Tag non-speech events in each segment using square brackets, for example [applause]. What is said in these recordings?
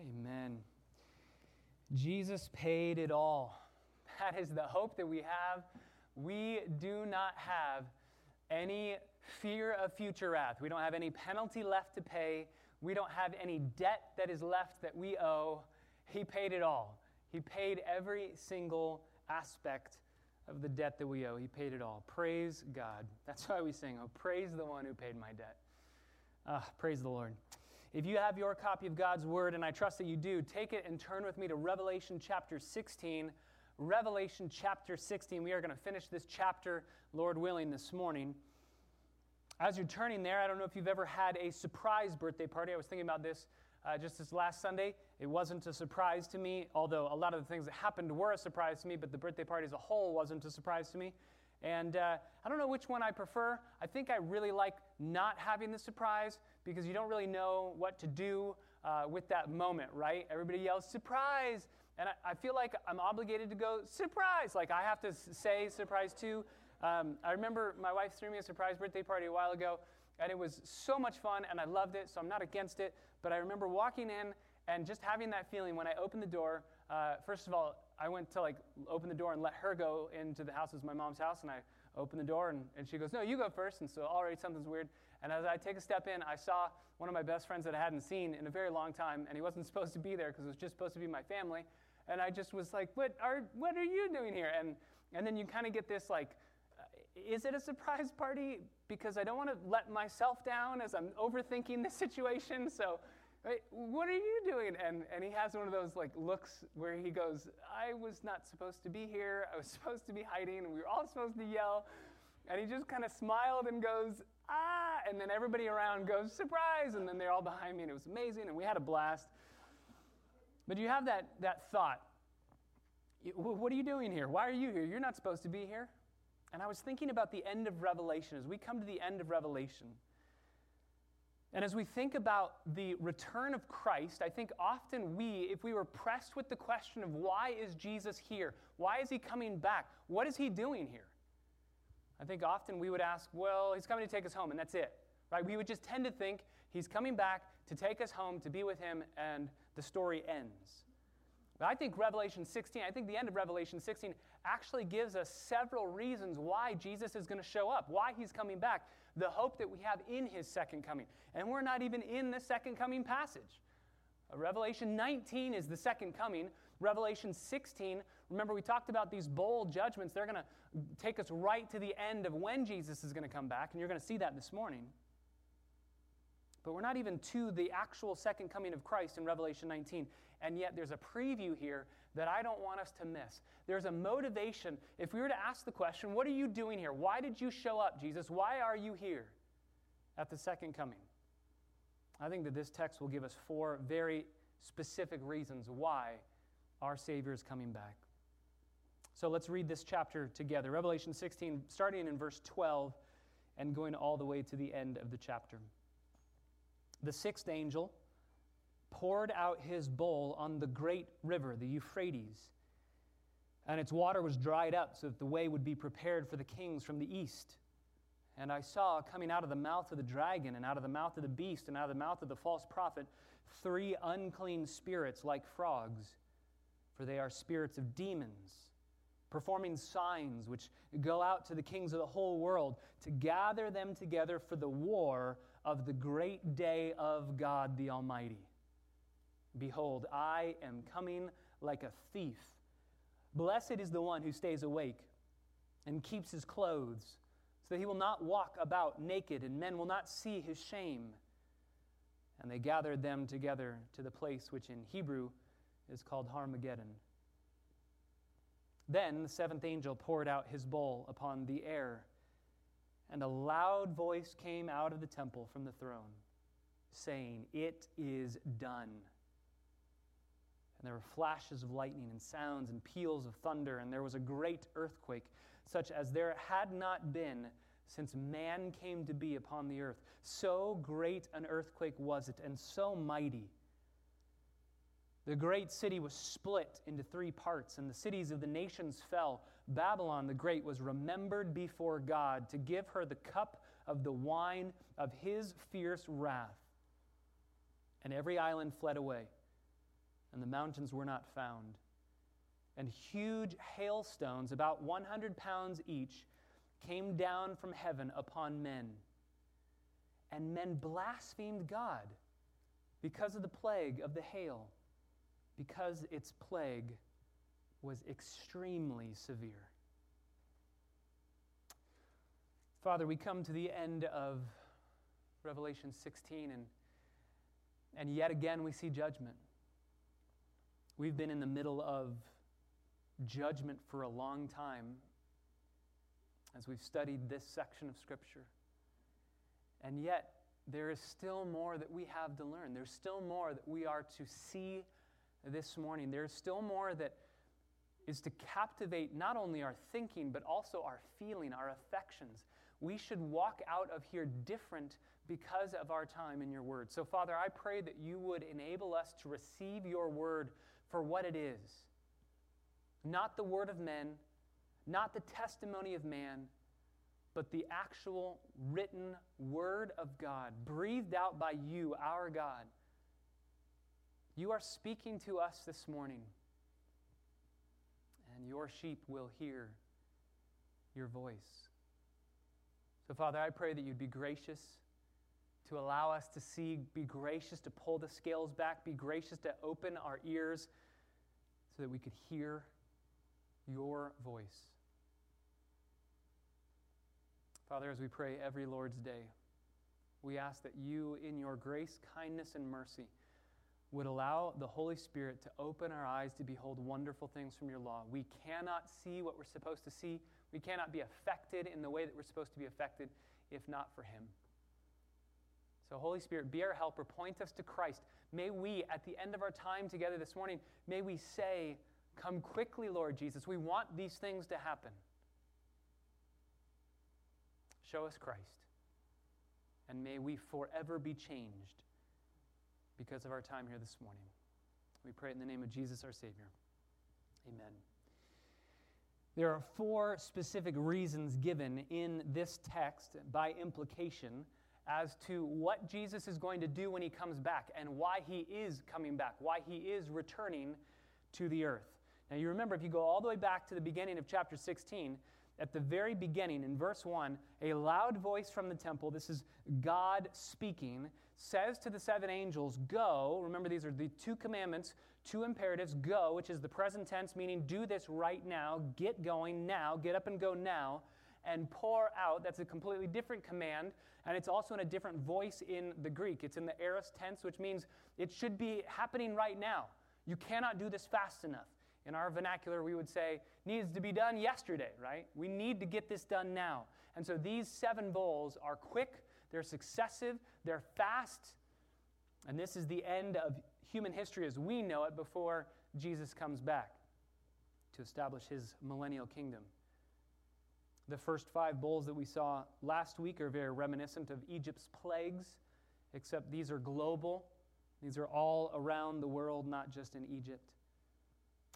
Amen. Jesus paid it all. That is the hope that we have. We do not have any fear of future wrath. We don't have any penalty left to pay. We don't have any debt that is left that we owe. He paid it all. He paid every single aspect of the debt that we owe. He paid it all. Praise God. That's why we sing, Oh, praise the one who paid my debt. Uh, praise the Lord. If you have your copy of God's Word, and I trust that you do, take it and turn with me to Revelation chapter 16. Revelation chapter 16. We are going to finish this chapter, Lord willing, this morning. As you're turning there, I don't know if you've ever had a surprise birthday party. I was thinking about this uh, just this last Sunday. It wasn't a surprise to me, although a lot of the things that happened were a surprise to me, but the birthday party as a whole wasn't a surprise to me. And uh, I don't know which one I prefer. I think I really like not having the surprise because you don't really know what to do uh, with that moment, right? Everybody yells, surprise! And I, I, feel like I'm obligated to go, surprise! Like I have to say surprise too. Um, I remember my wife threw me a surprise birthday party a while ago, and it was so much fun, and I loved it, so I'm not against it. But I remember walking in and just having that feeling when I opened the door. Uh, first of all, I went to like open the door and let her go into the house. It was my mom's house, and I opened the door, and, and she goes, No, you go first. And so already something's weird. And as I take a step in, I saw one of my best friends that I hadn't seen in a very long time, and he wasn't [laughs] supposed to be there because it was just supposed to be my family. And I just was like, What are, what are you doing here? And, and then you kind of get this like, uh, is it a surprise party? Because I don't want to let myself down as I'm overthinking the [laughs] situation. So what are you doing? And, and he has one of those like looks where he goes, I was not supposed to be here. I was [laughs] supposed to be hiding, and we were all supposed to yell. And he just kind of smiled and goes, ah, and then everybody around goes, surprise, and then they're all behind me, and it was amazing, and we had a blast. But you have that, that thought, what are you doing here? Why are you here? You're not supposed to be here. And I was thinking about the end of Revelation. As we come to the end of Revelation, and as we think about the return of Christ, I think often we, if we were pressed with the question of why is Jesus here? Why is he coming back? What is he doing here? I think often we would ask, well, he's coming to take us home, and that's it. Right? We would just tend to think he's coming back to take us home, to be with him, and the story ends. But I think Revelation 16, I think the end of Revelation 16 actually gives us several reasons why Jesus is going to show up, why he's coming back the hope that we have in his second coming. And we're not even in the second coming passage. Uh, Revelation 19 is the second coming. Revelation 16, remember we talked about these bowl judgments. They're going to take us right to the end of when Jesus is going to come back, and you're going to see that this morning. But we're not even to the actual second coming of Christ in Revelation 19. And yet there's a preview here that I don't want us to miss. There's a motivation. If we were to ask the question, What are you doing here? Why did you show up, Jesus? Why are you here at the second coming? I think that this text will give us four very specific reasons why our Savior is coming back. So let's read this chapter together. Revelation 16, starting in verse 12 and going all the way to the end of the chapter. The sixth angel poured out his bowl on the great river, the Euphrates, and its water was dried up so that the way would be prepared for the kings from the east. And I saw coming out of the mouth of the dragon, and out of the mouth of the beast, and out of the mouth of the false prophet, three unclean spirits like frogs, for they are spirits of demons, performing signs which go out to the kings of the whole world to gather them together for the war of the great day of God the Almighty. Behold, I am coming like a thief. Blessed is the one who stays awake and keeps his clothes, so that he will not walk about naked, and men will not see his shame. And they gathered them together to the place which in Hebrew is called Armageddon. Then the seventh angel poured out his bowl upon the air, and a loud voice came out of the temple from the throne, saying, It is done. And there were flashes of lightning and sounds and peals of thunder, and there was a great earthquake, such as there had not been since man came to be upon the earth. So great an earthquake was it, and so mighty. The great city was split into three parts, and the cities of the nations fell. Babylon the Great was remembered before God to give her the cup of the wine of his fierce wrath. And every island fled away and the mountains were not found. And huge hailstones, about 100 pounds each, came down from heaven upon men. And men blasphemed God because of the plague of the hail, because its plague was extremely severe. Father, we come to the end of Revelation 16, and, and yet again we see judgment. We've been in the middle of judgment for a long time as we've studied this section of Scripture. And yet, there is still more that we have to learn. There's still more that we are to see this morning. There's still more that is to captivate not only our thinking, but also our feeling, our affections. We should walk out of here different because of our time in your word. So, Father, I pray that you would enable us to receive your word for what it is not the word of men, not the testimony of man, but the actual written word of God, breathed out by you, our God. You are speaking to us this morning, and your sheep will hear your voice. So, Father, I pray that you'd be gracious to allow us to see, be gracious to pull the scales back, be gracious to open our ears so that we could hear your voice. Father, as we pray every Lord's Day, we ask that you, in your grace, kindness, and mercy, would allow the Holy Spirit to open our eyes to behold wonderful things from your law. We cannot see what we're supposed to see. We cannot be affected in the way that we're supposed to be affected if not for Him. So, Holy Spirit, be our helper. Point us to Christ. May we, at the end of our time together this morning, may we say, Come quickly, Lord Jesus. We want these things to happen. Show us Christ. And may we forever be changed because of our time here this morning. We pray in the name of Jesus, our Savior. Amen. There are four specific reasons given in this text by implication as to what Jesus is going to do when he comes back and why he is coming back, why he is returning to the earth. Now, you remember, if you go all the way back to the beginning of chapter 16, at the very beginning, in verse 1, a loud voice from the temple, this is God speaking, says to the seven angels, Go. Remember, these are the two commandments, two imperatives. Go, which is the present tense, meaning do this right now, get going now, get up and go now, and pour out. That's a completely different command, and it's also in a different voice in the Greek. It's in the aorist tense, which means it should be happening right now. You cannot do this fast enough. In our vernacular, we would say, needs to be done yesterday, right? We need to get this done now. And so these seven bowls are quick, they're successive, they're fast, and this is the end of human history as we know it before Jesus comes back to establish his millennial kingdom. The first five bowls that we saw last week are very reminiscent of Egypt's plagues, except these are global. These are all around the world, not just in Egypt.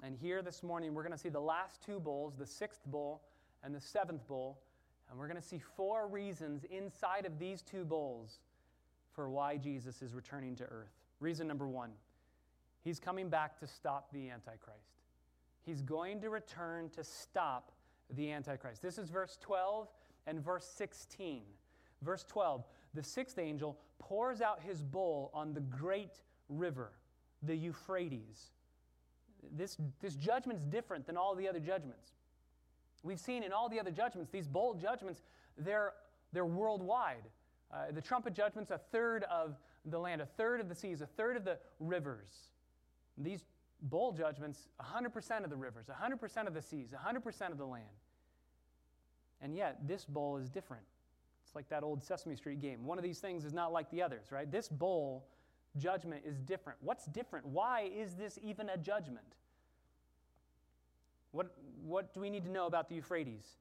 And here this morning, we're going to see the last two bowls, the sixth bowl and the seventh bowl. And we're going to see four reasons inside of these two bowls for why Jesus is returning to earth. Reason number one He's coming back to stop the Antichrist. He's going to return to stop the Antichrist. This is verse 12 and verse 16. Verse 12 The sixth angel pours out his bowl on the great river, the Euphrates this, this judgment's different than all the other judgments. We've seen in all the other judgments, these bowl judgments, they're, they're worldwide. Uh, the trumpet judgment's a third of the land, a third of the seas, a third of the rivers. These bowl judgments, 100% of the rivers, 100% of the seas, 100% of the land. And yet, this bowl is different. It's like that old Sesame Street game. One of these things is not like the others, right? This bowl judgment is different. What's different? Why is this even a judgment? What, what do we need to know about the Euphrates?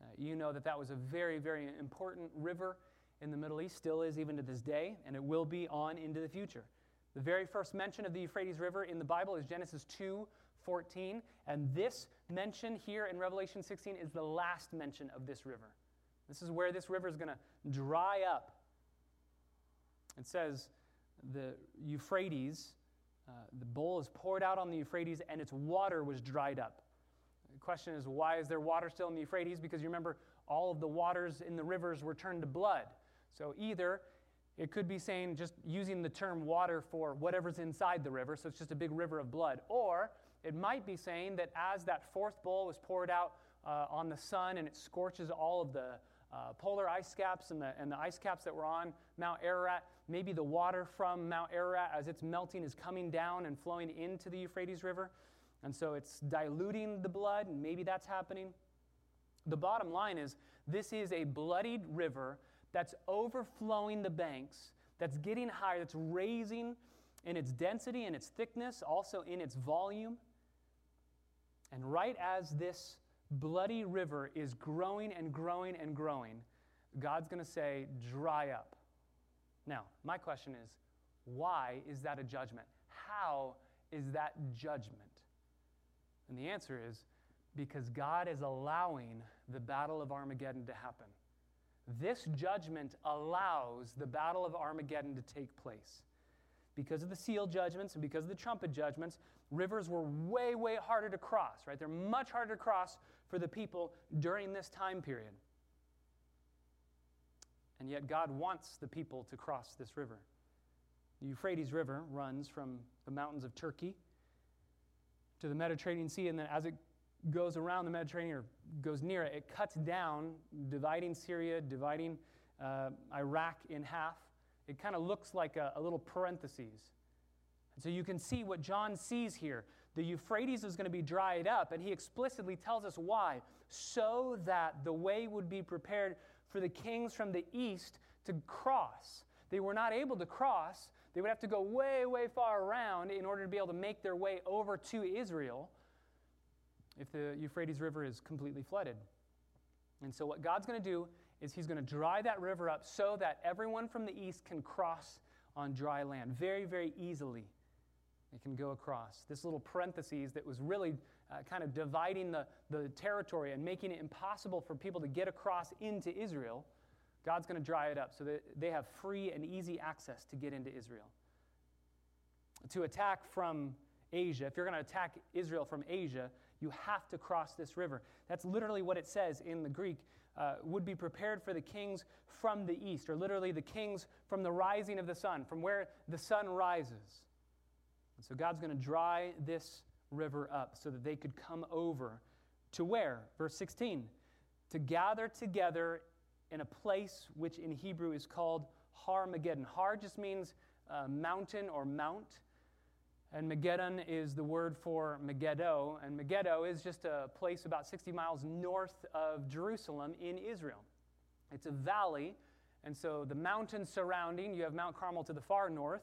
Uh, you know that that was a very, very important river in the Middle East, still is even to this day, and it will be on into the future. The very first mention of the Euphrates River in the Bible is Genesis 2 14, and this mention here in Revelation 16 is the last mention of this river. This is where this river is going to dry up. It says, the Euphrates, uh, the bowl is poured out on the Euphrates and its water was dried up. The question is, why is there water still in the Euphrates? Because you remember, all of the waters in the rivers were turned to blood. So either it could be saying just using the term water for whatever's inside the river, so it's just a big river of blood. Or it might be saying that as that fourth bowl was poured out uh, on the sun and it scorches all of the uh, polar ice caps and the, and the ice caps that were on Mount Ararat, maybe the water from Mount Ararat as it's melting is coming down and flowing into the Euphrates River. And so it's diluting the blood, and maybe that's happening. The bottom line is this is a bloodied river that's overflowing the banks, that's getting higher, that's raising in its density and its thickness, also in its volume. And right as this bloody river is growing and growing and growing, God's going to say, dry up. Now, my question is, why is that a judgment? How is that judgment? And the answer is because God is allowing the battle of Armageddon to happen. This judgment allows the battle of Armageddon to take place. Because of the seal judgments and because of the trumpet judgments, rivers were way, way harder to cross, right? They're much harder to cross for the people during this time period. And yet, God wants the people to cross this river. The Euphrates River runs from the mountains of Turkey to the Mediterranean Sea, and then as it goes around the Mediterranean or goes near it, it cuts down, dividing Syria, dividing uh, Iraq in half. It kind of looks like a, a little parentheses. And so you can see what John sees here. The Euphrates is going to be dried up, and he explicitly tells us why. So that the way would be prepared for the kings from the east to cross. They were not able to cross. They would have to go way, way far around in order to be able to make their way over to Israel if the Euphrates River is completely flooded. And so, what God's going to do is He's going to dry that river up so that everyone from the east can cross on dry land very, very easily. They can go across. This little parenthesis that was really uh, kind of dividing the, the territory and making it impossible for people to get across into Israel, God's going to dry it up so that they have free and easy access to get into Israel. To attack from Asia, if you're going to attack Israel from Asia, you have to cross this river. That's literally what it says in the Greek. Uh, would be prepared for the kings from the east, or literally the kings from the rising of the sun, from where the sun rises. And so God's going to dry this river up so that they could come over to where? Verse 16. To gather together in a place which in Hebrew is called Har Megiddon. Har just means uh, mountain or mount. And Megiddon is the word for Megiddo. And Megiddo is just a place about 60 miles north of Jerusalem in Israel. It's a valley. And so the mountains surrounding, you have Mount Carmel to the far north.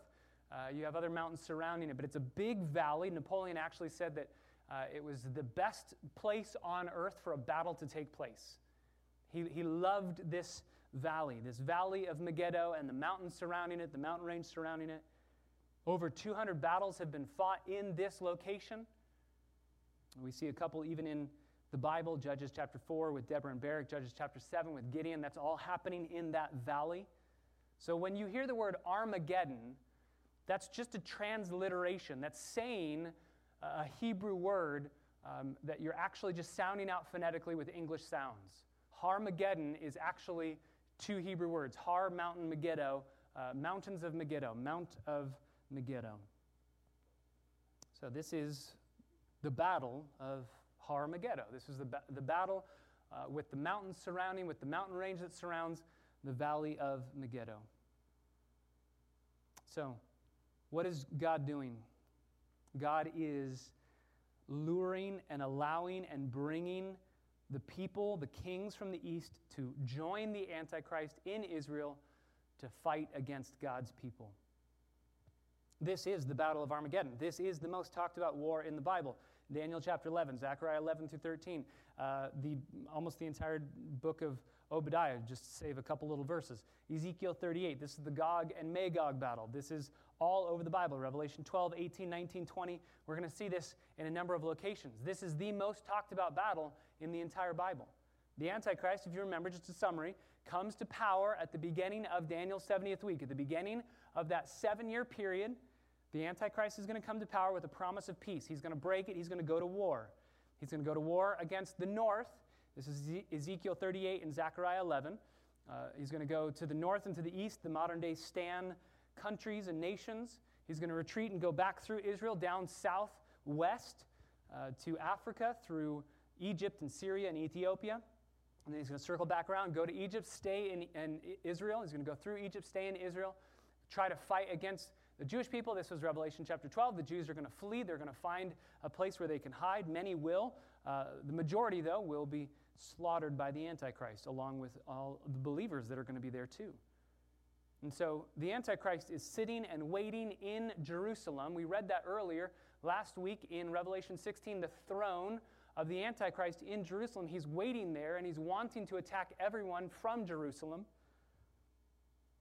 Uh, you have other mountains surrounding it, but it's a big valley. Napoleon actually said that uh, it was the best place on earth for a battle to take place. He, he loved this valley, this valley of Megiddo and the mountains surrounding it, the mountain range surrounding it. Over 200 battles have been fought in this location. We see a couple even in the Bible, Judges chapter 4 with Deborah and Barak, Judges chapter 7 with Gideon. That's all happening in that valley. So when you hear the word Armageddon, that's just a transliteration. That's saying a Hebrew word um, that you're actually just sounding out phonetically with English sounds. Harmageddon is actually two Hebrew words Har, mountain, Megiddo, uh, mountains of Megiddo, Mount of Megiddo. So this is the battle of Har Megiddo. This is the, ba- the battle uh, with the mountains surrounding, with the mountain range that surrounds the valley of Megiddo. So, what is God doing? God is luring and allowing and bringing the people, the kings from the east, to join the Antichrist in Israel to fight against God's people. This is the Battle of Armageddon. This is the most talked about war in the Bible. Daniel chapter 11, Zechariah 11 through 13, uh, the, almost the entire book of Obadiah, just save a couple little verses. Ezekiel 38, this is the Gog and Magog battle. This is all over the Bible. Revelation 12, 18, 19, 20. We're going to see this in a number of locations. This is the most talked about battle in the entire Bible. The Antichrist, if you remember, just a summary, comes to power at the beginning of Daniel's 70th week, at the beginning of that seven year period The Antichrist is going to come to power with a promise of peace. He's going to break it, he's going to go to war. He's going to go to war against the north. This is Ezekiel 38 and Zechariah 11. Uh, he's going to go to the north and to the east, the modern day Stan countries and nations. He's going to retreat and go back through Israel, down southwest uh, to Africa, through Egypt and Syria and Ethiopia. And then he's going to circle back around, go to Egypt, stay in, in Israel. He's going to go through Egypt, stay in Israel, try to fight against the Jewish people. This was Revelation chapter 12. The Jews are going to flee. They're going to find a place where they can hide. Many will. Uh, the majority, though, will be slaughtered by the Antichrist, along with all the believers that are going to be there too. And so the Antichrist is sitting and waiting in Jerusalem. We read that earlier last week in Revelation 16, the throne of the Antichrist in Jerusalem. He's waiting there and he's wanting to attack everyone from Jerusalem.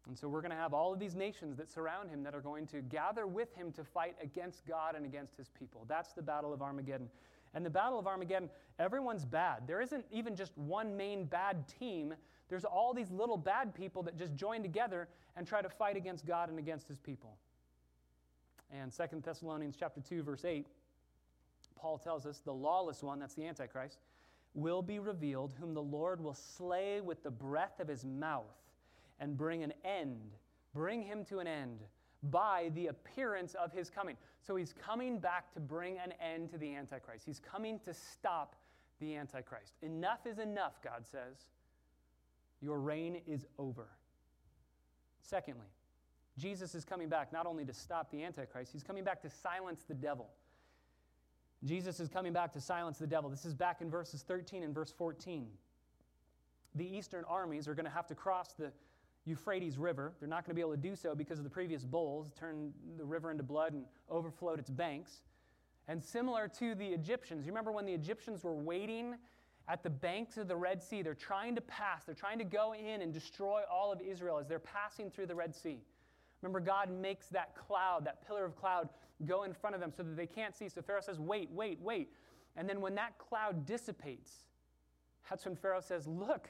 And so we're going to have all of these nations that surround him that are going to gather with him to fight against God and against his people. That's the battle of Armageddon. And the Battle of Armageddon, everyone's bad. There isn't even just one main bad team. There's all these little bad people that just join together and try to fight against God and against his people. And Second Thessalonians chapter 2 verse 8, Paul tells us the lawless one, that's the antichrist, will be revealed whom the Lord will slay with the breath of his mouth and bring an end, bring him to an end by the appearance of his coming. So he's coming back to bring an end to the Antichrist. He's coming to stop the Antichrist. Enough is enough, God says. Your reign is over. Secondly, Jesus is coming back not only to stop the Antichrist, he's coming back to silence the devil. Jesus is coming back to silence the devil. This is back in verses 13 and verse 14. The eastern armies are going to have to cross the Euphrates River. They're not going to be able to do so because of the previous bowls turned the river into blood and overflowed its banks. And similar to the Egyptians, you remember when the Egyptians were waiting at the banks of the Red Sea? They're trying to pass, they're trying to go in and destroy all of Israel as they're passing through the Red Sea. Remember, God makes that cloud, that pillar of cloud, go in front of them so that they can't see. So Pharaoh says, Wait, wait, wait. And then when that cloud dissipates, that's when Pharaoh says, Look,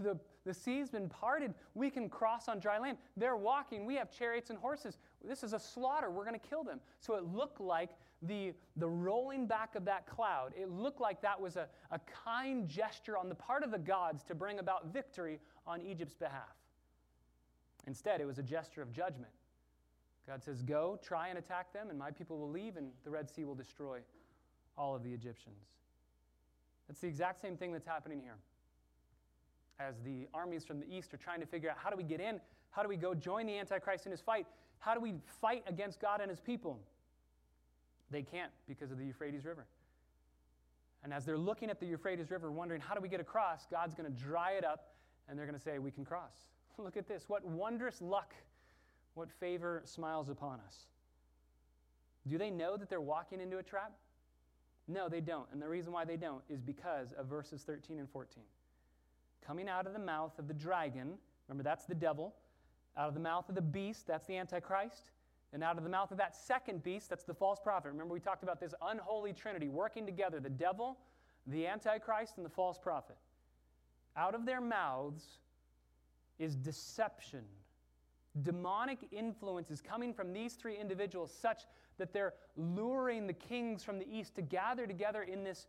the, the sea's been parted. We can cross on dry land. They're walking. We have chariots and horses. This is a slaughter. We're going to kill them. So it looked like the, the rolling back of that cloud, it looked like that was a, a kind gesture on the part of the gods to bring about victory on Egypt's behalf. Instead, it was a gesture of judgment. God says, Go, try and attack them, and my people will leave, and the Red Sea will destroy all of the Egyptians. That's the exact same thing that's happening here as the armies from the east are trying to figure out how do we get in? How do we go join the Antichrist in his fight? How do we fight against God and his people? They can't because of the Euphrates River. And as they're looking at the Euphrates River, wondering how do we get across, God's going to dry it up and they're going to say, We can cross. [laughs] Look at this. What wondrous luck, what favor smiles upon us. Do they know that they're walking into a trap? No, they don't. And the reason why they don't is because of verses 13 and 14 coming out of the mouth of the dragon, remember that's the devil, out of the mouth of the beast, that's the Antichrist, and out of the mouth of that second beast, that's the false prophet. Remember, we talked about this unholy trinity working together the devil, the Antichrist, and the false prophet. Out of their mouths is deception. Demonic influence is coming from these three individuals such that they're luring the kings from the east to gather together in this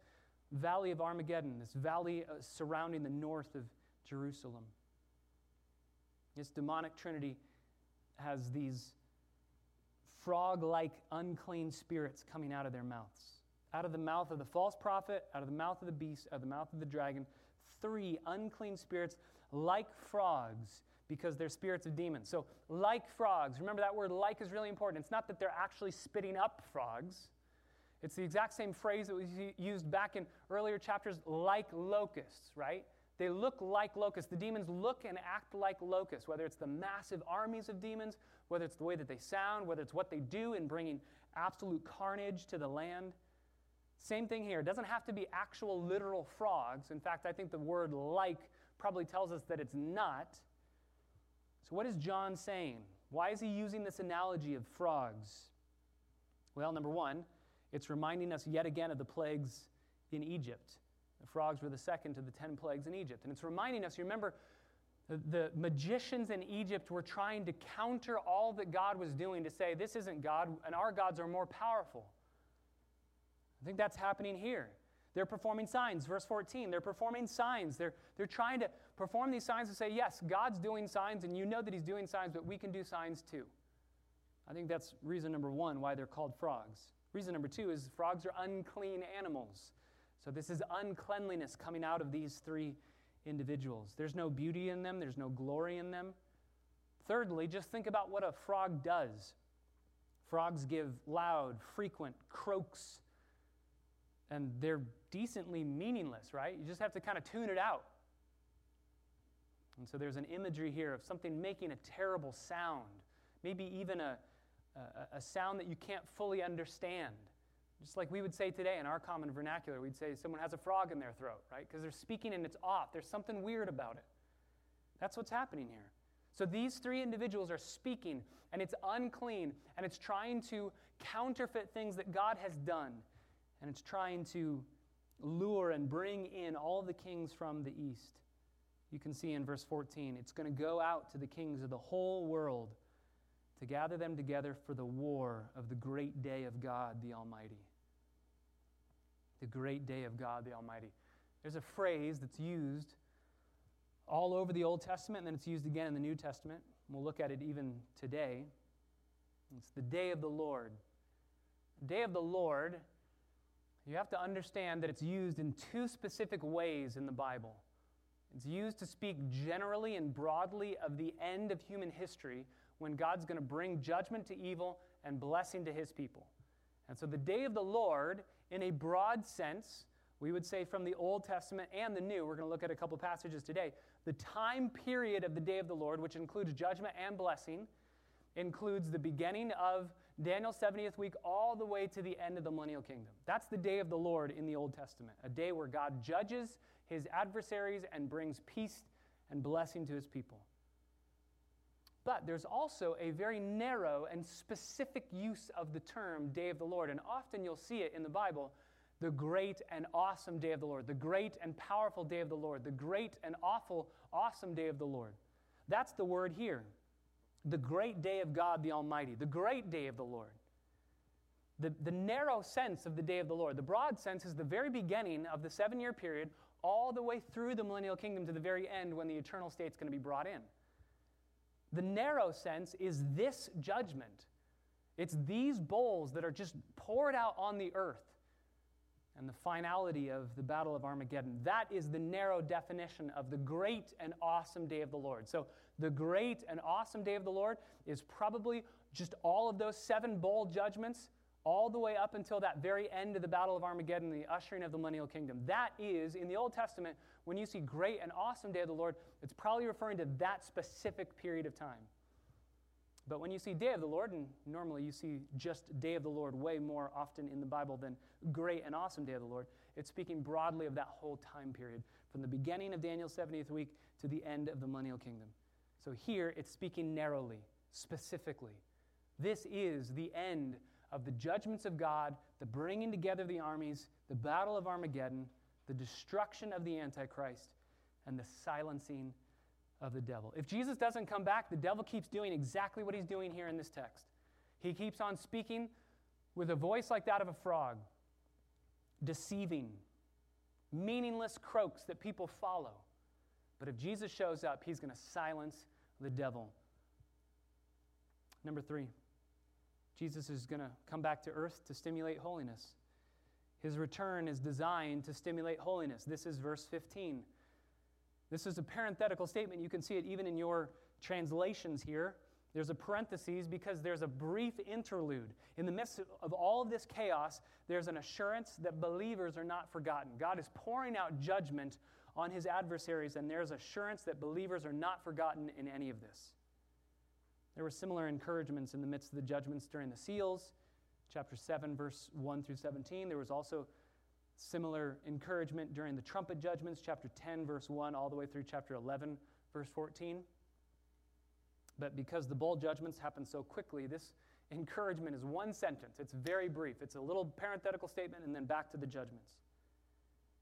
valley of Armageddon, this valley uh, surrounding the north of Jerusalem. This demonic trinity has these frog like unclean spirits coming out of their mouths. Out of the mouth of the false prophet, out of the mouth of the beast, out of the mouth of the dragon, three unclean spirits like frogs because they're spirits of demons. So, like frogs, remember that word like is really important. It's not that they're actually spitting up frogs, it's the exact same phrase that was used back in earlier chapters, like locusts, right? They look like locusts. The demons look and act like locusts, whether it's the massive armies of demons, whether it's the way that they sound, whether it's what they do in bringing absolute carnage to the land. Same thing here. It doesn't have to be actual literal frogs. In fact, I think the word like probably tells us that it's not. So, what is John saying? Why is he using this analogy of frogs? Well, number one, it's reminding us yet again of the plagues in Egypt. The frogs were the second to the ten plagues in Egypt. And it's reminding us, you remember, The, the magicians in Egypt were trying to counter all that God was doing to say, this isn't God, and our gods are more powerful. I think that's happening here. They're performing signs. Verse 14, they're performing signs. They're, they're trying to perform these signs to say, yes, God's doing signs, and you know that He's doing signs, but we can do signs too. I think that's reason number one why they're called frogs. Reason number two is frogs are unclean animals. So this is uncleanliness coming out of these three individuals. There's no beauty in them, there's no glory in them. Thirdly, just think about what a frog does. Frogs give loud, frequent croaks, and they're decently meaningless, right? You just have to kind of tune it out. And so there's an imagery here of something making a terrible sound, maybe even a, a, sound that you can't fully understand. Just like we would say today in our common vernacular, we'd say someone has a frog in their throat, right? Because they're speaking and it's off. There's something weird about it. That's what's happening here. So these three individuals are speaking, and it's unclean, and it's trying to counterfeit things that God has done, and it's trying to lure and bring in all the kings from the east. You can see in verse 14, it's going to go out to the kings of the whole world to gather them together for the war of the great day of God the Almighty the great day of God the Almighty. There's a phrase that's used all over the Old Testament, and then it's used again in the New Testament. We'll look at it even today. It's the day of the Lord. Day of the Lord, you have to understand that it's used in two specific ways in the Bible. It's used to speak generally and broadly of the end of human history when God's going to bring judgment to evil and blessing to his people. And so the day of the Lord in a broad sense, we would say from the Old Testament and the New, we're going to look at a couple passages today. The time period of the day of the Lord, which includes judgment and blessing, includes the beginning of Daniel's 70th week all the way to the end of the millennial kingdom. That's the day of the Lord in the Old Testament, a day where God judges his adversaries and brings peace and blessing to his people. But there's also a very narrow and specific use of the term day of the Lord. And often you'll see it in the Bible the great and awesome day of the Lord, the great and powerful day of the Lord, the great and awful, awesome day of the Lord. That's the word here. The great day of God the Almighty, the great day of the Lord. The, the narrow sense of the day of the Lord, the broad sense is the very beginning of the seven year period, all the way through the millennial kingdom to the very end when the eternal state's going to be brought in. The narrow sense is this judgment. It's these bowls that are just poured out on the earth and the finality of the Battle of Armageddon. That is the narrow definition of the great and awesome day of the Lord. So, the great and awesome day of the Lord is probably just all of those seven bowl judgments, all the way up until that very end of the Battle of Armageddon, the ushering of the millennial kingdom. That is, in the Old Testament, when you see great and awesome day of the Lord, it's probably referring to that specific period of time. But when you see day of the Lord, and normally you see just day of the Lord way more often in the Bible than great and awesome day of the Lord, it's speaking broadly of that whole time period, from the beginning of Daniel's 70th week to the end of the millennial kingdom. So here it's speaking narrowly, specifically. This is the end of the judgments of God, the bringing together of the armies, the battle of Armageddon, the destruction of the Antichrist, and the silencing of the devil. If Jesus doesn't come back, the devil keeps doing exactly what he's doing here in this text. He keeps on speaking with a voice like that of a frog, deceiving, meaningless croaks that people follow. But if Jesus shows up, he's going to silence the devil. Number three, Jesus is going to come back to earth to stimulate holiness. His return is designed to stimulate holiness. This is verse 15. This is a parenthetical statement. You can see it even in your translations here. There's a parenthesis because there's a brief interlude. In the midst of all of this chaos, there's an assurance that believers are not forgotten. God is pouring out judgment on his adversaries, and there's assurance that believers are not forgotten in any of this. There were similar encouragements in the midst of the judgments during the seals chapter 7, verse 1 through 17. There was also similar encouragement during the trumpet judgments, chapter 10, verse 1, all the way through chapter 11, verse 14. But because the bowl judgments happen so quickly, this encouragement is one sentence. It's very brief. It's a little parenthetical statement and then back to the judgments.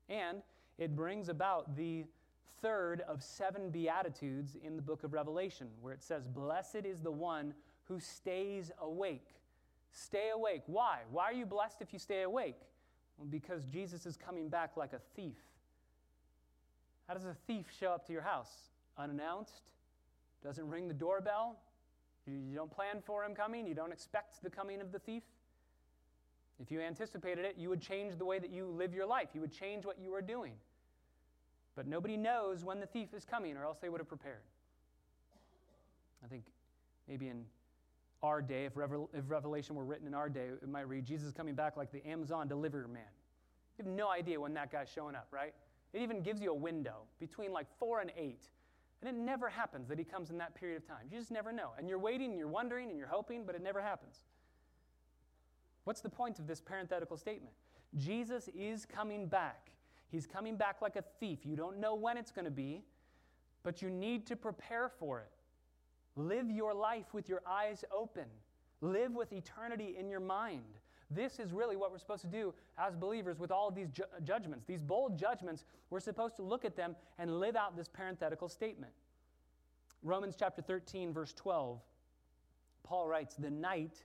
And it brings about the third of seven Beatitudes in the book of Revelation, where it says, Blessed is the one who stays awake. Stay awake. Why? Why are you blessed if you stay awake? Well, because Jesus is coming back like a thief. How does a thief show up to your house? Unannounced? Doesn't ring the doorbell? You don't plan for him coming? You don't expect the coming of the thief? If you anticipated it, you would change the way that you live your life. You would change what you are doing. But nobody knows when the thief is coming, or else they would have prepared. I think maybe in our day, if, Revel- if Revelation were written in our day, it might read Jesus is coming back like the Amazon delivery man. You have no idea when that guy's showing up, right? It even gives you a window between like four and eight. And it never happens that he comes in that period of time. You just never know. And you're waiting and you're wondering and you're hoping, but it never happens. What's the point of this parenthetical statement? Jesus is coming back. He's coming back like a thief. You don't know when it's going to be, but you need to prepare for it. Live your life with your eyes open. Live with eternity in your mind. This is really what we're supposed to do as believers with all of these ju- judgments. These bowl judgments, we're supposed to look at them and live out this parenthetical statement. Romans chapter 13, verse 12, Paul writes, The night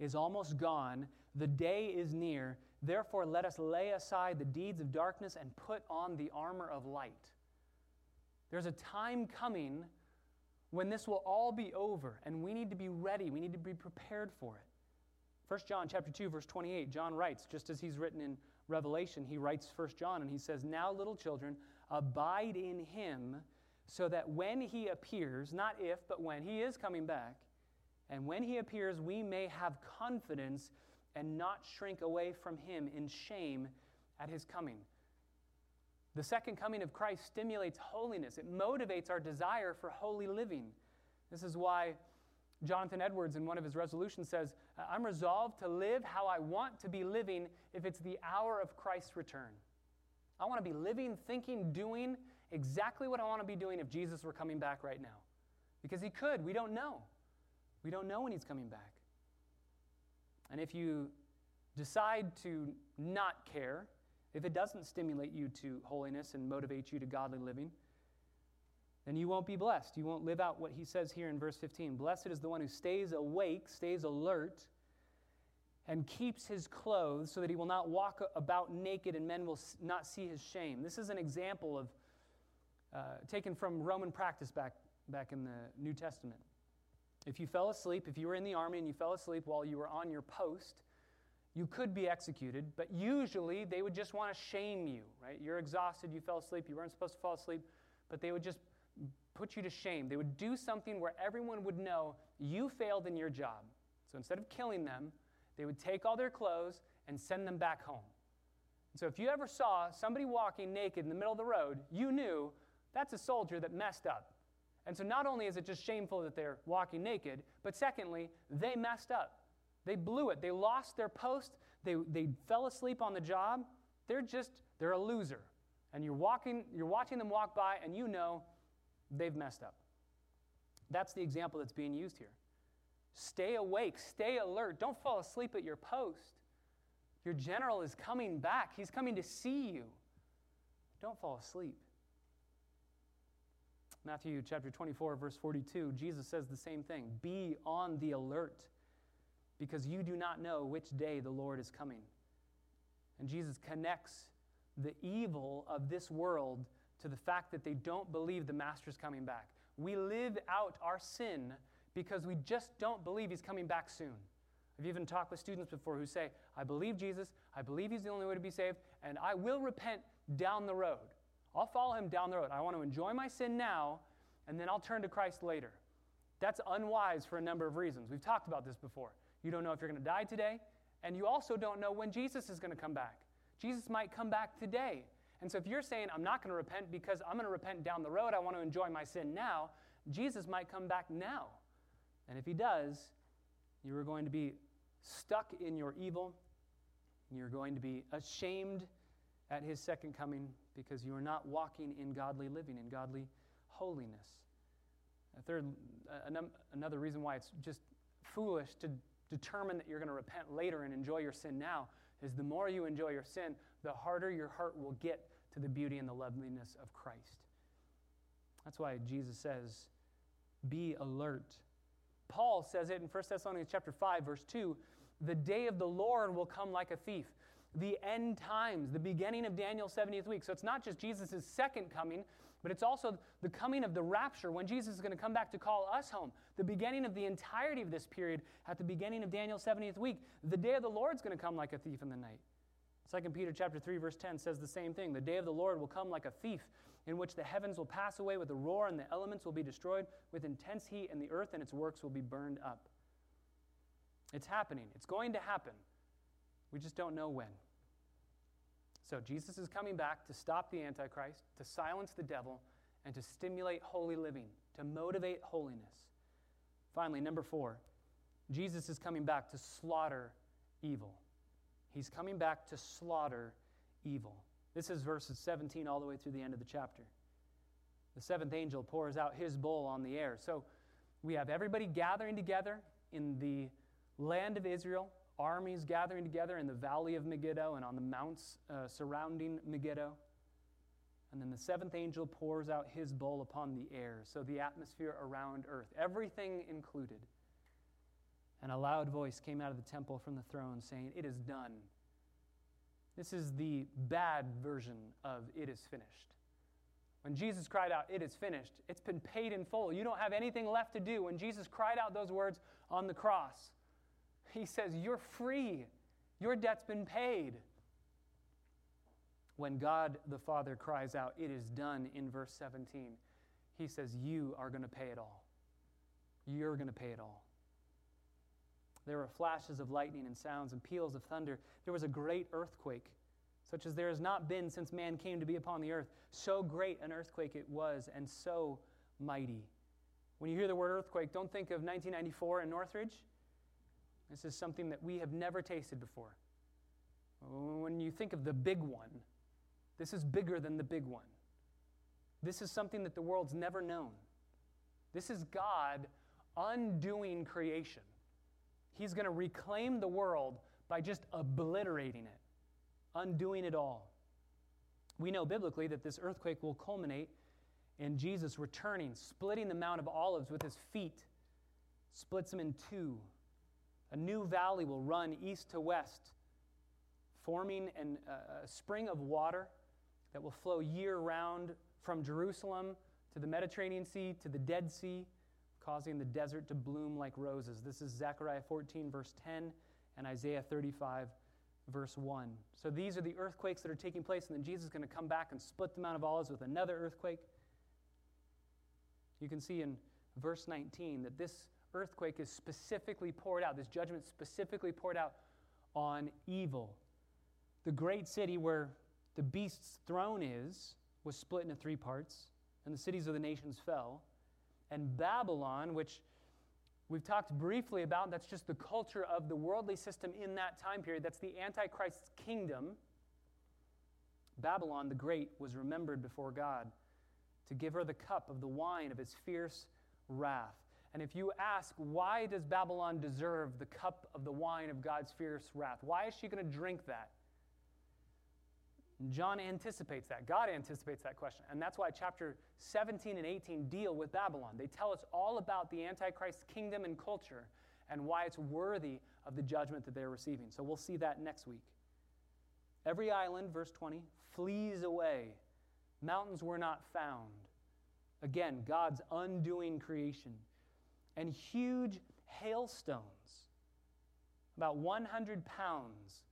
is almost gone, the day is near. Therefore, let us lay aside the deeds of darkness and put on the armor of light. There's a time coming when this will all be over, and we need to be ready. We need to be prepared for it. 1 John chapter 2 verse 28 John writes just as he's written in Revelation he writes 1 John and he says now little children abide in him so that when he appears not if but when he is coming back and when he appears we may have confidence and not shrink away from him in shame at his coming the second coming of Christ stimulates holiness it motivates our desire for holy living this is why Jonathan Edwards, in one of his resolutions, says, uh, I'm resolved to live how I want to be living if it's the hour of Christ's return. I want to be living, thinking, doing exactly what I want to be doing if Jesus were coming back right now. Because he could. We don't know. We don't know when he's coming back. And if you decide to not care, if it doesn't stimulate you to holiness and motivate you to godly living, then you won't be blessed. You won't live out what he says here in verse 15. Blessed is the one who stays awake, stays alert, and keeps his clothes so that he will not walk about naked and men will not see his shame. This is an example of uh, taken from Roman practice back, back in the New Testament. If you fell asleep, if you were in the army and you fell asleep while you were on your post, you could be executed, but usually they would just want to shame you, right? You're exhausted, you fell asleep, you weren't supposed to fall asleep, but they would just put you to shame. They would do something where everyone would know you failed in your job. So instead of killing them, they would take all their clothes and send them back home. And so if you ever saw somebody walking naked in the middle of the road, you knew that's a soldier that messed up. And so not only is it just shameful that they're walking naked, but secondly, they messed up. They blew it. They lost their post. They, they fell asleep on the job. They're just, they're a loser. And you're walking, you're watching them walk by, and you know they've messed up. That's the example that's being used here. Stay awake, stay alert, don't fall asleep at your post. Your general is coming back, he's coming to see you. Don't fall asleep. Matthew chapter 24, verse 42, Jesus says the same thing Be on the alert because you do not know which day the Lord is coming. And Jesus connects the evil of this world to the fact that they don't believe the Master's coming back. We live out our sin because we just don't believe he's coming back soon. I've even talked with students before who say, I believe Jesus, I believe he's the only way to be saved, and I will repent down the road. I'll follow him down the road. I want to enjoy my sin now, and then I'll turn to Christ later. That's unwise for a number of reasons. We've talked about this before. You don't know if you're going to die today, and you also don't know when Jesus is going to come back. Jesus might come back today. And so if you're saying, I'm not going to repent because I'm going to repent down the road, I want to enjoy my sin now, Jesus might come back now. And if he does, you are going to be stuck in your evil. You're going to be ashamed at his second coming because you are not walking in godly living, in godly holiness. A third, another reason why it's just foolish to determine that you're going to repent later and enjoy your sin now is the more you enjoy your sin, the harder your heart will get to the beauty and the loveliness of Christ. That's why Jesus says, be alert. Paul says it in 1 Thessalonians chapter 5, verse 2, the day of the Lord will come like a thief. The end times, the beginning of Daniel's 70th week. So it's not just Jesus' second coming, but it's also the coming of the rapture when Jesus is going to come back to call us home. The beginning of the entirety of this period at the beginning of Daniel's 70th week. The day of the Lord is going to come like a thief in the night. 2 Peter chapter 3 verse 10 says the same thing. The day of the Lord will come like a thief in which the heavens will pass away with a roar and the elements will be destroyed with intense heat and the earth and its works will be burned up. It's happening. It's going to happen. We just don't know when. So Jesus is coming back to stop the Antichrist, to silence the devil, and to stimulate holy living, to motivate holiness. Finally, number four, Jesus is coming back to slaughter evil. He's coming back to slaughter evil. This is verses 17 all the way through the end of the chapter. The seventh angel pours out his bowl on the air. So we have everybody gathering together in the land of Israel armies gathering together in the valley of Megiddo and on the mounts uh, surrounding Megiddo. And then the seventh angel pours out his bowl upon the air, so the atmosphere around earth, everything included. And a loud voice came out of the temple from the throne saying, It is done. This is the bad version of it is finished. When Jesus cried out, It is finished, it's been paid in full. You don't have anything left to do. When Jesus cried out those words on the cross, he says, You're free. Your debt's been paid. When God the Father cries out, It is done in verse 17, he says, You are going to pay it all. You're going to pay it all. There were flashes of lightning and sounds and peals of thunder. There was a great earthquake, such as there has not been since man came to be upon the earth. So great an earthquake it was, and so mighty. When you hear the word earthquake, don't think of 1994 in Northridge. This is something that we have never tasted before. When you think of the big one, this is bigger than the big one. This is something that the world's never known. This is God undoing creation. He's going to reclaim the world by just obliterating it, undoing it all. We know biblically that this earthquake will culminate in Jesus returning, splitting the Mount of Olives with his feet, splits them in two, a new valley will run east to west, forming an, uh, a spring of water that will flow year round from Jerusalem to the Mediterranean Sea to the Dead Sea, causing the desert to bloom like roses. This is Zechariah 14, verse 10, and Isaiah 35, verse 1. So these are the earthquakes that are taking place, and then Jesus is going to come back and split the Mount of Olives with another earthquake. You can see in verse 19 that this earthquake is specifically poured out, this judgment specifically poured out on evil. The great city where the beast's throne is was split into three parts, and the cities of the nations fell. And Babylon, which we've talked briefly about, that's just the culture of the worldly system in that time period, that's the Antichrist's kingdom. Babylon the Great was remembered before God to give her the cup of the wine of his fierce wrath. And if you ask, why does Babylon deserve the cup of the wine of God's fierce wrath? Why is she going to drink that? John anticipates that. God anticipates that question. And that's why chapter 17 and 18 deal with Babylon. They tell us all about the Antichrist kingdom and culture and why it's worthy of the judgment that they're receiving. So we'll see that next week. Every island, verse 20, flees away. Mountains were not found. Again, God's undoing creation and huge hailstones, about 100 pounds.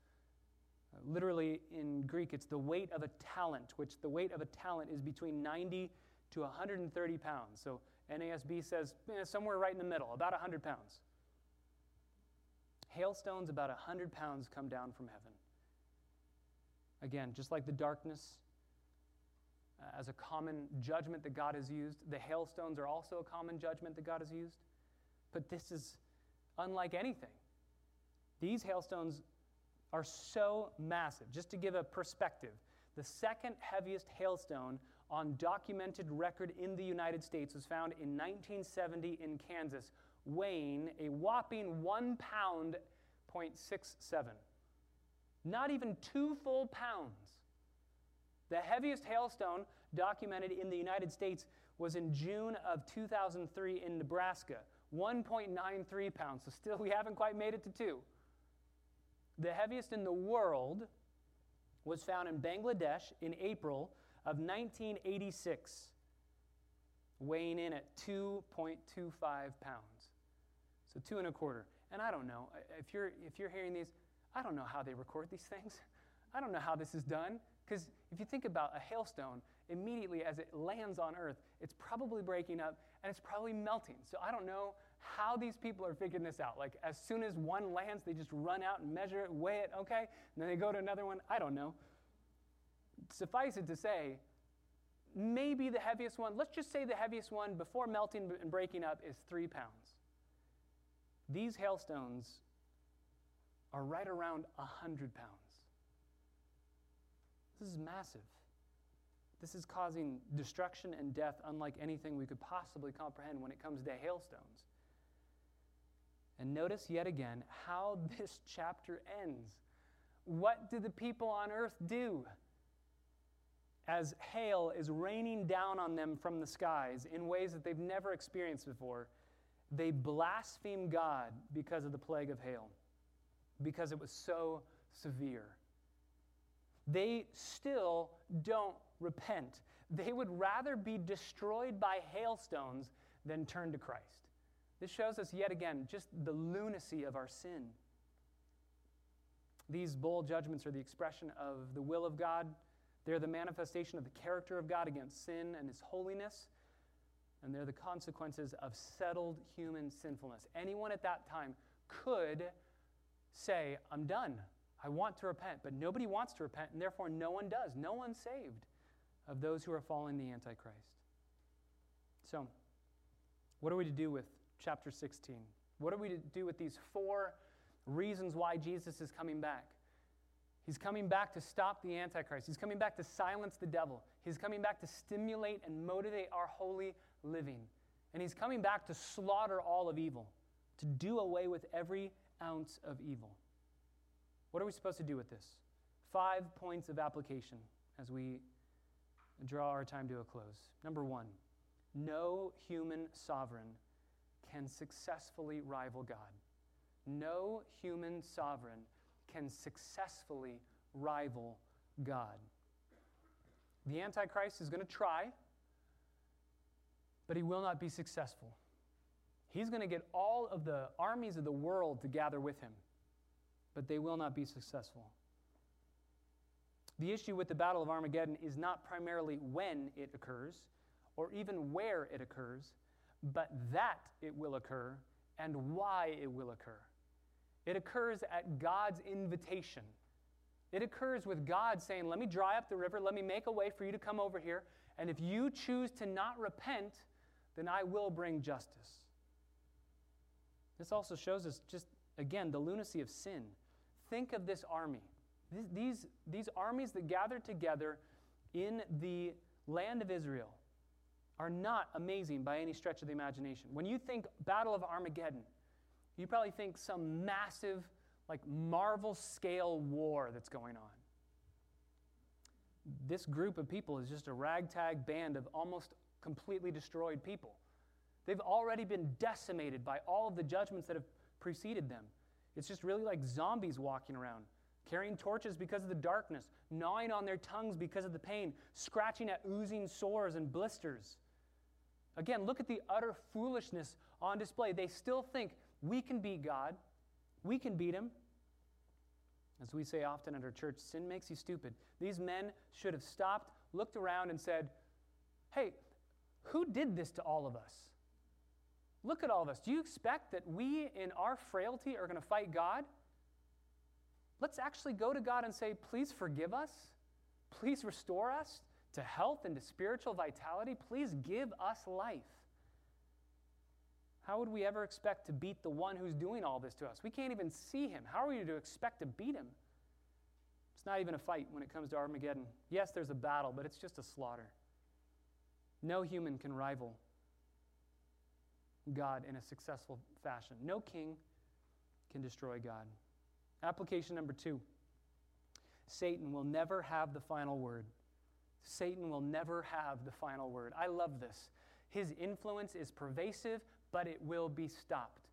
Uh, literally, in Greek, it's the weight of a talent, which the weight of a talent is between 90 to 130 pounds. So NASB says eh, somewhere right in the middle, about 100 pounds. Hailstones, about 100 pounds, come down from heaven. Again, just like the darkness uh, as a common judgment that God has used, the hailstones are also a common judgment that God has used. But this is unlike anything. These hailstones are so massive. Just to give a perspective, the second heaviest hailstone on documented record in the United States was found in 1970 in Kansas, weighing a whopping one pound, 0.67. Not even two full pounds. The heaviest hailstone documented in the United States was in June of 2003 in Nebraska, 1.93 pounds. So still, we haven't quite made it to two. The heaviest in the world was found in Bangladesh in April of 1986, weighing in at 2.25 pounds. So two and a quarter. And I don't know, if you're, if you're hearing these, I don't know how they record these things. [laughs] I don't know how this is done. Because if you think about a hailstone, immediately as it lands on Earth, it's probably breaking up and it's probably melting. So I don't know how these people are figuring this out. Like, as soon as one lands, they just run out and measure it, weigh it, okay? And then they go to another one. I don't know. Suffice it to say, maybe the heaviest one, let's just say the heaviest one before melting and breaking up is three pounds. These hailstones are right around 100 pounds. This is massive. This is causing destruction and death unlike anything we could possibly comprehend when it comes to hailstones. And notice yet again how [laughs] this chapter ends. What do the people on earth do? As hail is raining down on them from the skies in ways that they've never experienced before, they blaspheme God because of the plague of hail, because it was so severe. They still don't repent. They would rather be destroyed by hailstones than turn to Christ. This shows us yet again just the lunacy of our sin. These bowl judgments are the expression of the will of God. They're the manifestation of the character of God against sin and his holiness. And they're the consequences of settled human sinfulness. Anyone at that time could say, I'm done. I want to repent. But nobody wants to repent, and therefore no one does. No one's saved of those who are following the Antichrist. So, what are we to do with chapter 16. What are we to do with these four reasons why Jesus is coming back? He's coming back to stop the Antichrist. He's coming back to silence the devil. He's coming back to stimulate and motivate our holy living. And he's coming back to slaughter all of evil, to do away with every ounce of evil. What are we supposed to do with this? Five points of application as we draw our time to a close. Number one, no human sovereign can successfully rival God. No human sovereign can successfully rival God. The Antichrist is going to try, but he will not be successful. He's going to get all of the armies of the world to gather with him, but they will not be successful. The issue with the Battle of Armageddon is not primarily when it occurs or even where it occurs, but that it will occur and why it will occur. It occurs at God's invitation. It occurs with God saying, Let me dry up the river, let me make a way for you to come over here, and if you choose to not repent, then I will bring justice. This also shows us just, again, the lunacy of sin. Think of this army. These, these armies that gathered together in the land of Israel are not amazing by any stretch of the imagination. When you think Battle of Armageddon, you probably think some massive, like Marvel scale war that's going on. This group of people is just a ragtag band of almost completely destroyed people. They've already been decimated by all of the judgments that have preceded them. It's just really like zombies walking around, carrying torches because of the darkness, gnawing on their tongues because of the pain, scratching at oozing sores and blisters. Again, look at the utter foolishness on display. They still think we can beat God, we can beat him. As we say often at our church, sin makes you stupid. These men should have stopped, looked around, and said, Hey, who did this to all of us? Look at all of us. Do you expect that we, in our frailty, are going to fight God? Let's actually go to God and say, Please forgive us. Please restore us to health and to spiritual vitality, please give us life. How would we ever expect to beat the one who's doing all this to us? We can't even see him. How are we to expect to beat him? It's not even a fight when it comes to Armageddon. Yes, there's a battle, but it's just a slaughter. No human can rival God in a successful fashion. No king can destroy God. Application number two Satan will never have the final word. Satan will never have the final word. I love this His influence is pervasive, but it will be stopped.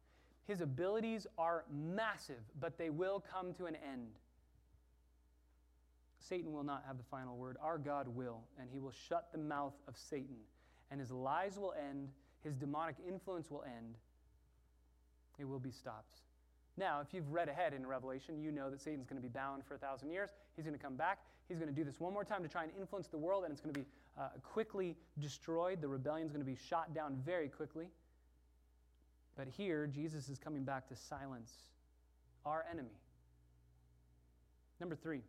His abilities are massive, but they will come to an end. Satan will not have the final word. Our God will, and he will shut the mouth of Satan, and his lies will end, his demonic influence will end. It will be stopped. Now, if you've read ahead in Revelation, you know that Satan's going to be bound for a thousand years. He's going to come back. He's going to do this one more time to try and influence the world, and it's going to be uh, quickly destroyed. The rebellion is going to be shot down very quickly. But here, Jesus is coming back to silence our enemy. Number three,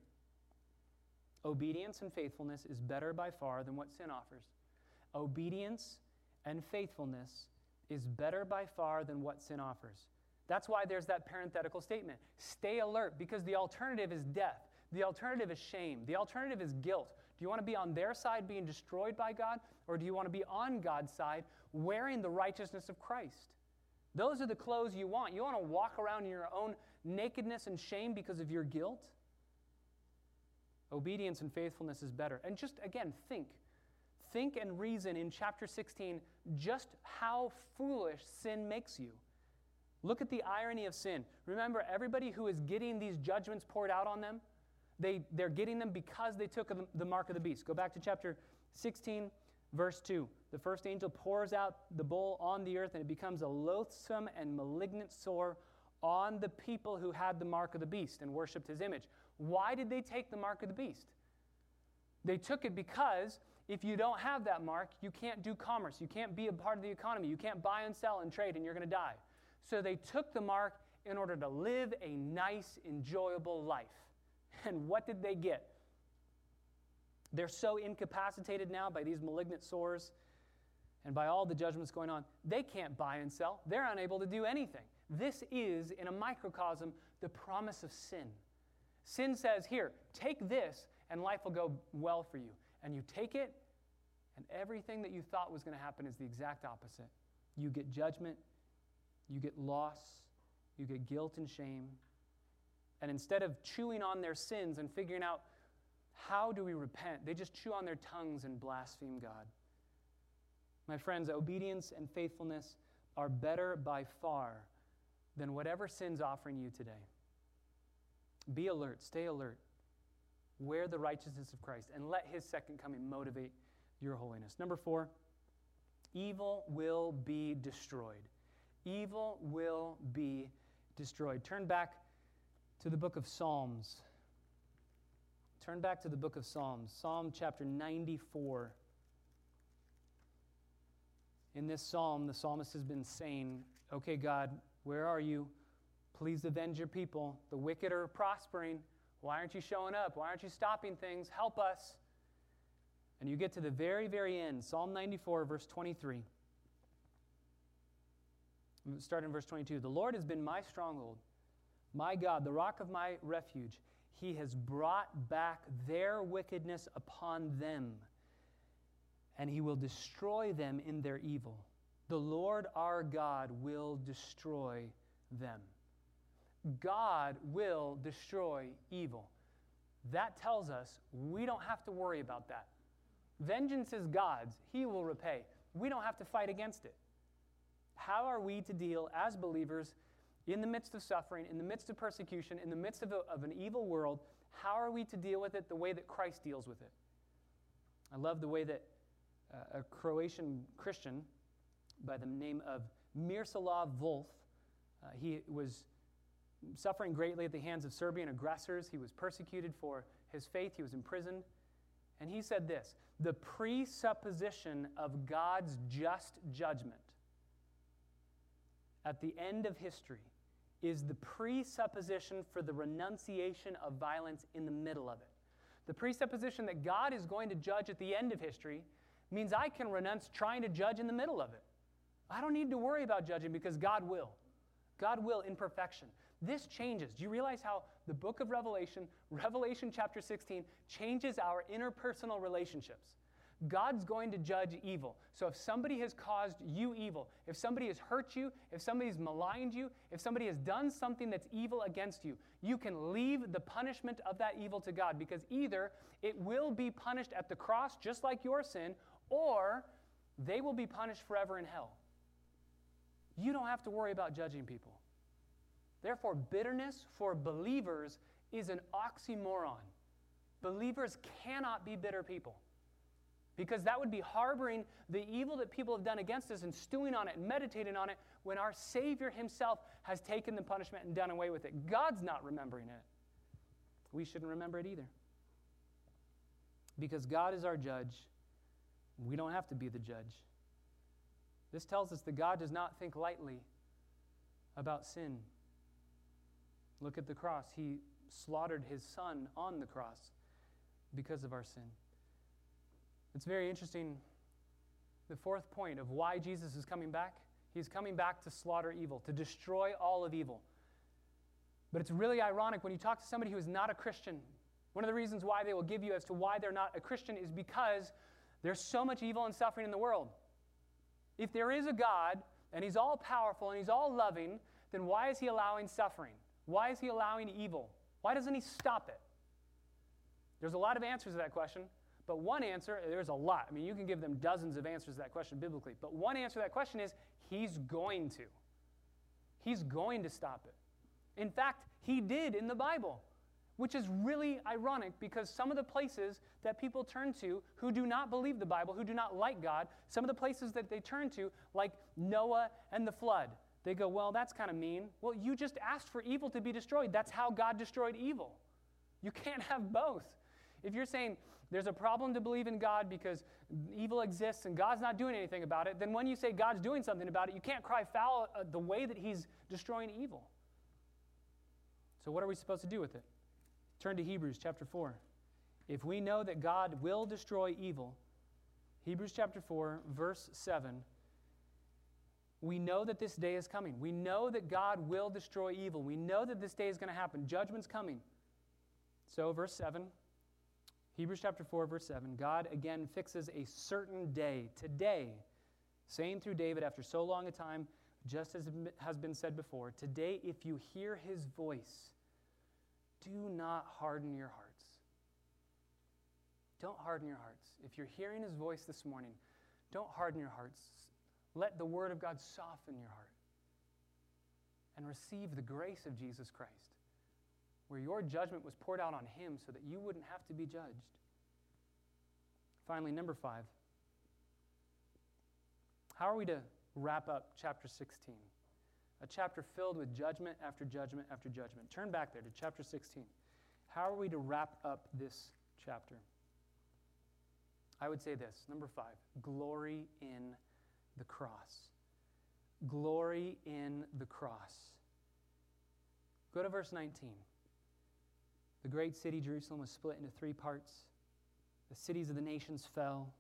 obedience and faithfulness is better by far than what sin offers. Obedience and faithfulness is better by far than what sin offers. That's why there's that parenthetical statement. Stay alert because the alternative is death. The alternative is shame. The alternative is guilt. Do you want to be on their side being destroyed by God, or do you want to be on God's side wearing the righteousness of Christ? Those are the clothes you want. You want to walk around in your own nakedness and shame because of your guilt? Obedience and faithfulness is better. And just again, think. Think and reason in chapter 16 just how foolish sin makes you. Look at the irony of sin. Remember, everybody who is getting these judgments poured out on them, they, they're getting them because they took the mark of the beast. Go back to chapter 16, verse 2. The first angel pours out the bowl on the earth, and it becomes a loathsome and malignant sore on the people who had the mark of the beast and worshiped his image. Why did they take the mark of the beast? They took it because if you don't have that mark, you can't do commerce. You can't be a part of the economy. You can't buy and sell and trade, and you're going to die. So they took the mark in order to live a nice, enjoyable life. [laughs] And what did they get? They're so incapacitated now by these malignant sores and by all the judgments going on, they can't buy and sell. They're unable to do anything. This is, in a microcosm, the promise of sin. Sin says, Here, take this, and life will go well for you. And you take it, and everything that you thought was going to happen is the exact opposite. You get judgment, you get loss, you get guilt and shame. And instead of chewing on their sins and figuring out how do we repent, they just chew on their tongues and blaspheme God. My friends, obedience and faithfulness are better by far than whatever sin's offering you today. Be alert, stay alert. Wear the righteousness of Christ and let his second coming motivate your holiness. Number four, evil will be destroyed. Evil will be destroyed. Turn back to the book of Psalms. Turn back to the book of Psalms, Psalm chapter 94. In this psalm, the psalmist has been saying, Okay, God, where are you? Please avenge your people. The wicked are prospering. Why aren't you showing up? Why aren't you stopping things? Help us. And you get to the very, very end, Psalm 94, verse 23. Start in verse 22. The Lord has been my stronghold, my God, the rock of my refuge. He has brought back their wickedness upon them, and he will destroy them in their evil. The Lord our God will destroy them. God will destroy evil. That tells us we don't have to worry about that. Vengeance is God's, He will repay. We don't have to fight against it. How are we to deal as believers in the midst of suffering, in the midst of persecution, in the midst of, a, of an evil world? How are we to deal with it the way that Christ deals with it? I love the way that uh, a Croatian Christian by the name of Miroslav Volf, uh, he was suffering greatly at the hands of Serbian aggressors. He was persecuted for his faith, he was imprisoned. And he said this the presupposition of God's just judgment at the end of history is the presupposition for the renunciation of violence in the middle of it. The presupposition that God is going to judge at the end of history means I can renounce trying to judge in the middle of it. I don't need to worry about judging because God will. God will in perfection. This changes. Do you realize how the book of Revelation, Revelation chapter 16, changes our interpersonal relationships? God's going to judge evil. So if somebody has caused you evil, if somebody has hurt you, if somebody's maligned you, if somebody has done something that's evil against you, you can leave the punishment of that evil to God because either it will be punished at the cross just like your sin, or they will be punished forever in hell. You don't have to worry about judging people. Therefore, bitterness for believers is an oxymoron. Believers cannot be bitter people because that would be harboring the evil that people have done against us and stewing on it and meditating on it when our Savior Himself has taken the punishment and done away with it. God's not remembering it. We shouldn't remember it either. Because God is our judge, we don't have to be the judge. This tells us that God does not think lightly about sin. Look at the cross. He slaughtered his son on the cross because of our sin. It's very interesting. The fourth point of why Jesus is coming back He's coming back to slaughter evil, to destroy all of evil. But it's really ironic when you talk to somebody who is not a Christian. One of the reasons why they will give you as to why they're not a Christian is because there's so much evil and suffering in the world. If there is a God and He's all powerful and He's all loving, then why is He allowing suffering? Why is He allowing evil? Why doesn't He stop it? There's a lot of answers to that question, but one answer, there's a lot. I mean, you can give them dozens of answers to that question biblically, but one answer to that question is He's going to. He's going to stop it. In fact, He did in the Bible, which is really ironic because some of the places that people turn to who do not believe the Bible, who do not like God, some of the places that they turn to, like Noah and the flood, they go, Well, that's kind of mean. Well, you just asked for evil to be destroyed. That's how God destroyed evil. You can't have both. If you're saying there's a problem to believe in God because evil exists and God's not doing anything about it, then when you say God's doing something about it, you can't cry foul the way that He's destroying evil. So, what are we supposed to do with it? Turn to Hebrews chapter 4. If we know that God will destroy evil, Hebrews chapter 4, verse 7, we know that this day is coming. We know that God will destroy evil. We know that this day is going to happen. Judgment's coming. So, verse 7 Hebrews chapter 4, verse 7 God again fixes a certain day, today, saying through David after so long a time, just as has been said before, today, if you hear his voice, do not harden your hearts. Don't harden your hearts. If you're hearing his voice this morning, don't harden your hearts. Let the word of God soften your heart and receive the grace of Jesus Christ where your judgment was poured out on him so that you wouldn't have to be judged. Finally, number five. How are we to wrap up chapter 16? A chapter filled with judgment after judgment after judgment. Turn back there to chapter 16. How are we to wrap up this chapter? I would say this number five glory in the cross. Glory in the cross. Go to verse 19. The great city, Jerusalem, was split into three parts. The cities of the nations fell,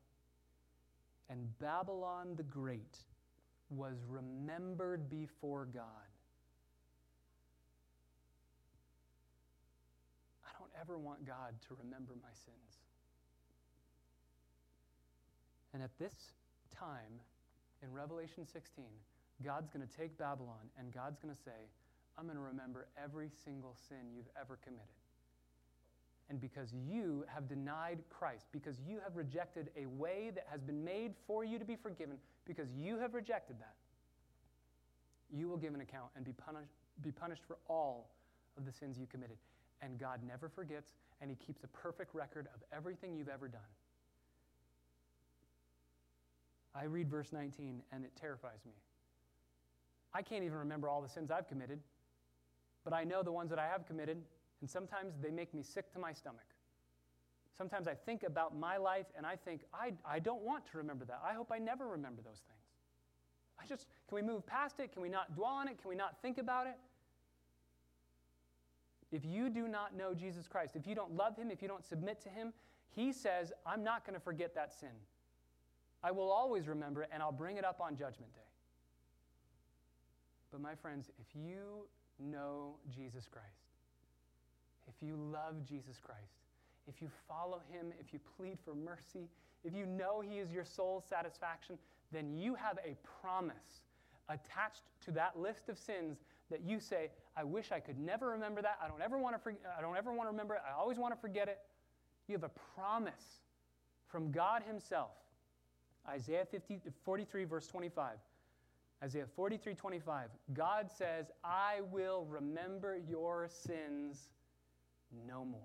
and Babylon the Great was remembered before God. I don't ever want God to remember my sins. And at this time, in Revelation 16, God's going to take Babylon and God's going to say, I'm going to remember every single sin you've ever committed and because you have denied Christ, because you have rejected a way that has been made for you to be forgiven, because you have rejected that, you will give an account and be punished, be punished for all of the sins you committed. And God never forgets, and He keeps a perfect record of everything you've ever done. I read verse 19, and it terrifies me. I can't even remember all the sins I've committed, but I know the ones that I have committed, and sometimes they make me sick to my stomach. Sometimes I think about my life and I think, I, I don't want to remember that. I hope I never remember those things. I just, can we move past it? Can we not dwell on it? Can we not think about it? If you do not know Jesus Christ, if you don't love him, if you don't submit to him, he says, I'm not going to forget that sin. I will always remember it and I'll bring it up on Judgment Day. But my friends, if you know Jesus Christ, if you love Jesus Christ, if you follow him, if you plead for mercy, if you know he is your soul's satisfaction, then you have a promise attached to that list of sins that you say, I wish I could never remember that. I don't ever want to forget, I don't ever want to remember it. I always want to forget it. You have a promise from God himself Isaiah 50, 43, verse 25. Isaiah 43, 25. God says, I will remember your sins no more.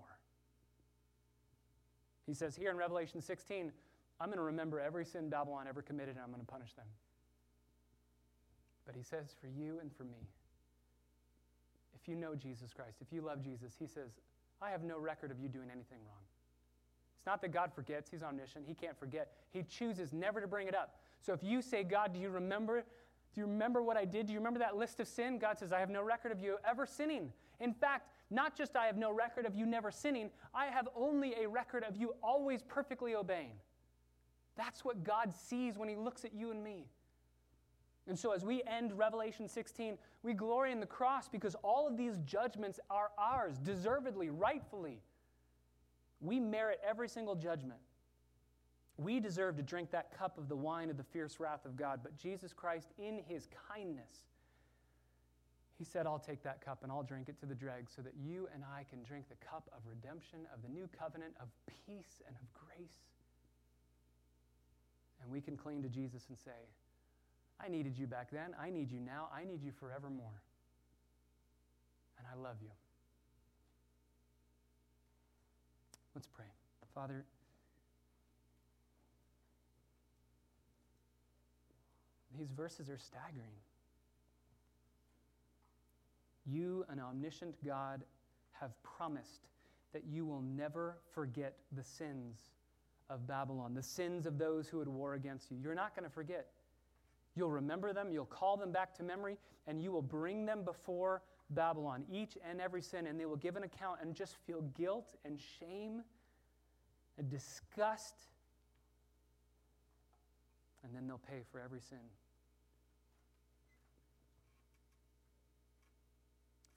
He says here in Revelation 16, I'm going to remember every sin Babylon ever committed and I'm going to punish them. But he says, for you and for me, if you know Jesus Christ, if you love Jesus, he says, I have no record of you doing anything wrong. It's not that God forgets, he's omniscient, he can't forget. He chooses never to bring it up. So if you say, God, do you remember? Do you remember what I did? Do you remember that list of sin? God says, I have no record of you ever sinning. In fact, not just I have no record of you never sinning, I have only a record of you always perfectly obeying. That's what God sees when he looks at you and me. And so, as we end Revelation 16, we glory in the cross because all of these judgments are ours, deservedly, rightfully. We merit every single judgment. We deserve to drink that cup of the wine of the fierce wrath of God, but Jesus Christ, in his kindness, he said, I'll take that cup and I'll drink it to the dregs so that you and I can drink the cup of redemption, of the new covenant, of peace and of grace. And we can cling to Jesus and say, I needed you back then. I need you now. I need you forevermore. And I love you. Let's pray. Father, these verses are staggering. You, an omniscient God, have promised that you will never forget the sins of Babylon, the sins of those who had war against you. You're not going to forget. You'll remember them, you'll call them back to memory, and you will bring them before Babylon, each and every sin, and they will give an account and just feel guilt and shame and disgust. And then they'll pay for every sin.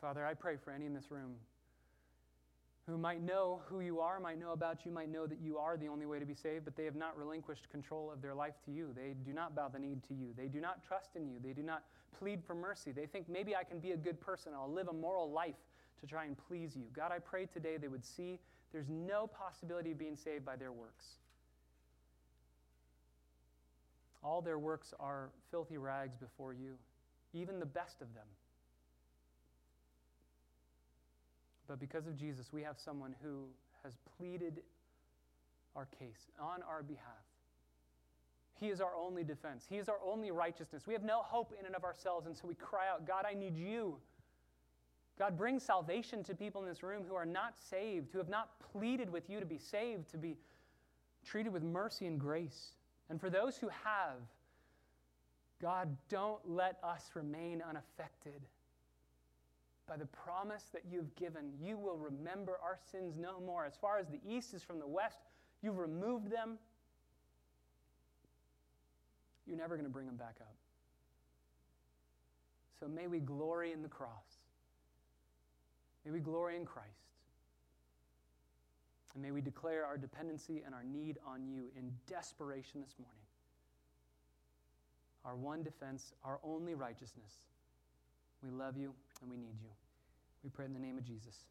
Father, I pray for any in this room who might know who you are, might know about you, might know that you are the only way to be saved, but they have not relinquished control of their life to you. They do not bow the knee to you. They do not trust in you. They do not plead for mercy. They think maybe I can be a good person. I'll live a moral life to try and please you. God, I pray today they would see there's no possibility of being saved by their works. All their works are filthy rags before you, even the best of them. But because of Jesus, we have someone who has pleaded our case on our behalf. He is our only defense. He is our only righteousness. We have no hope in and of ourselves, and so we cry out, God, I need you. God, bring salvation to people in this room who are not saved, who have not pleaded with you to be saved, to be treated with mercy and grace. And for those who have, God, don't let us remain unaffected by the promise that you've given, you will remember our sins no more. As far as the east is from the west, you've removed them. You're never going to bring them back up. So may we glory in the cross. May we glory in Christ. And may we declare our dependency and our need on you in desperation this morning. Our one defense, our only righteousness. We love you and we need you. We pray in the name of Jesus.